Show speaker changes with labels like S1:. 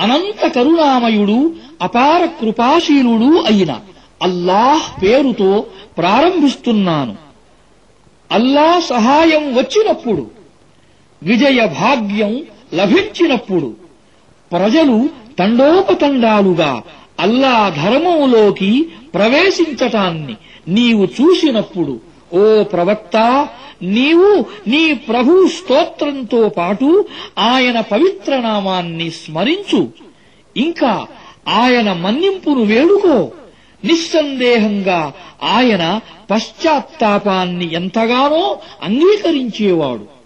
S1: అనంత కరుణామయుడు అపార కృపాశీలుడు అయిన అల్లాహ్ పేరుతో ప్రారంభిస్తున్నాను. అల్లా సహాయం వచ్చినప్పుడు విజయ భాగ్యం లభించినప్పుడు ప్రజలు తండోపతండాలుగా అల్లా ధర్మంలోకి ప్రవేశించటాన్ని నీవు చూసినప్పుడు ఓ ప్రవక్త నీవు నీ ప్రభు స్తోత్రంతో పాటు ఆయన పవిత్ర నామాన్ని స్మరించు. ఇంకా ఆయన మన్నింపును వేడుకో. నిస్సందేహంగా ఆయన పశ్చాత్తాపాన్ని ఎంతగానో అంగీకరించేవాడు.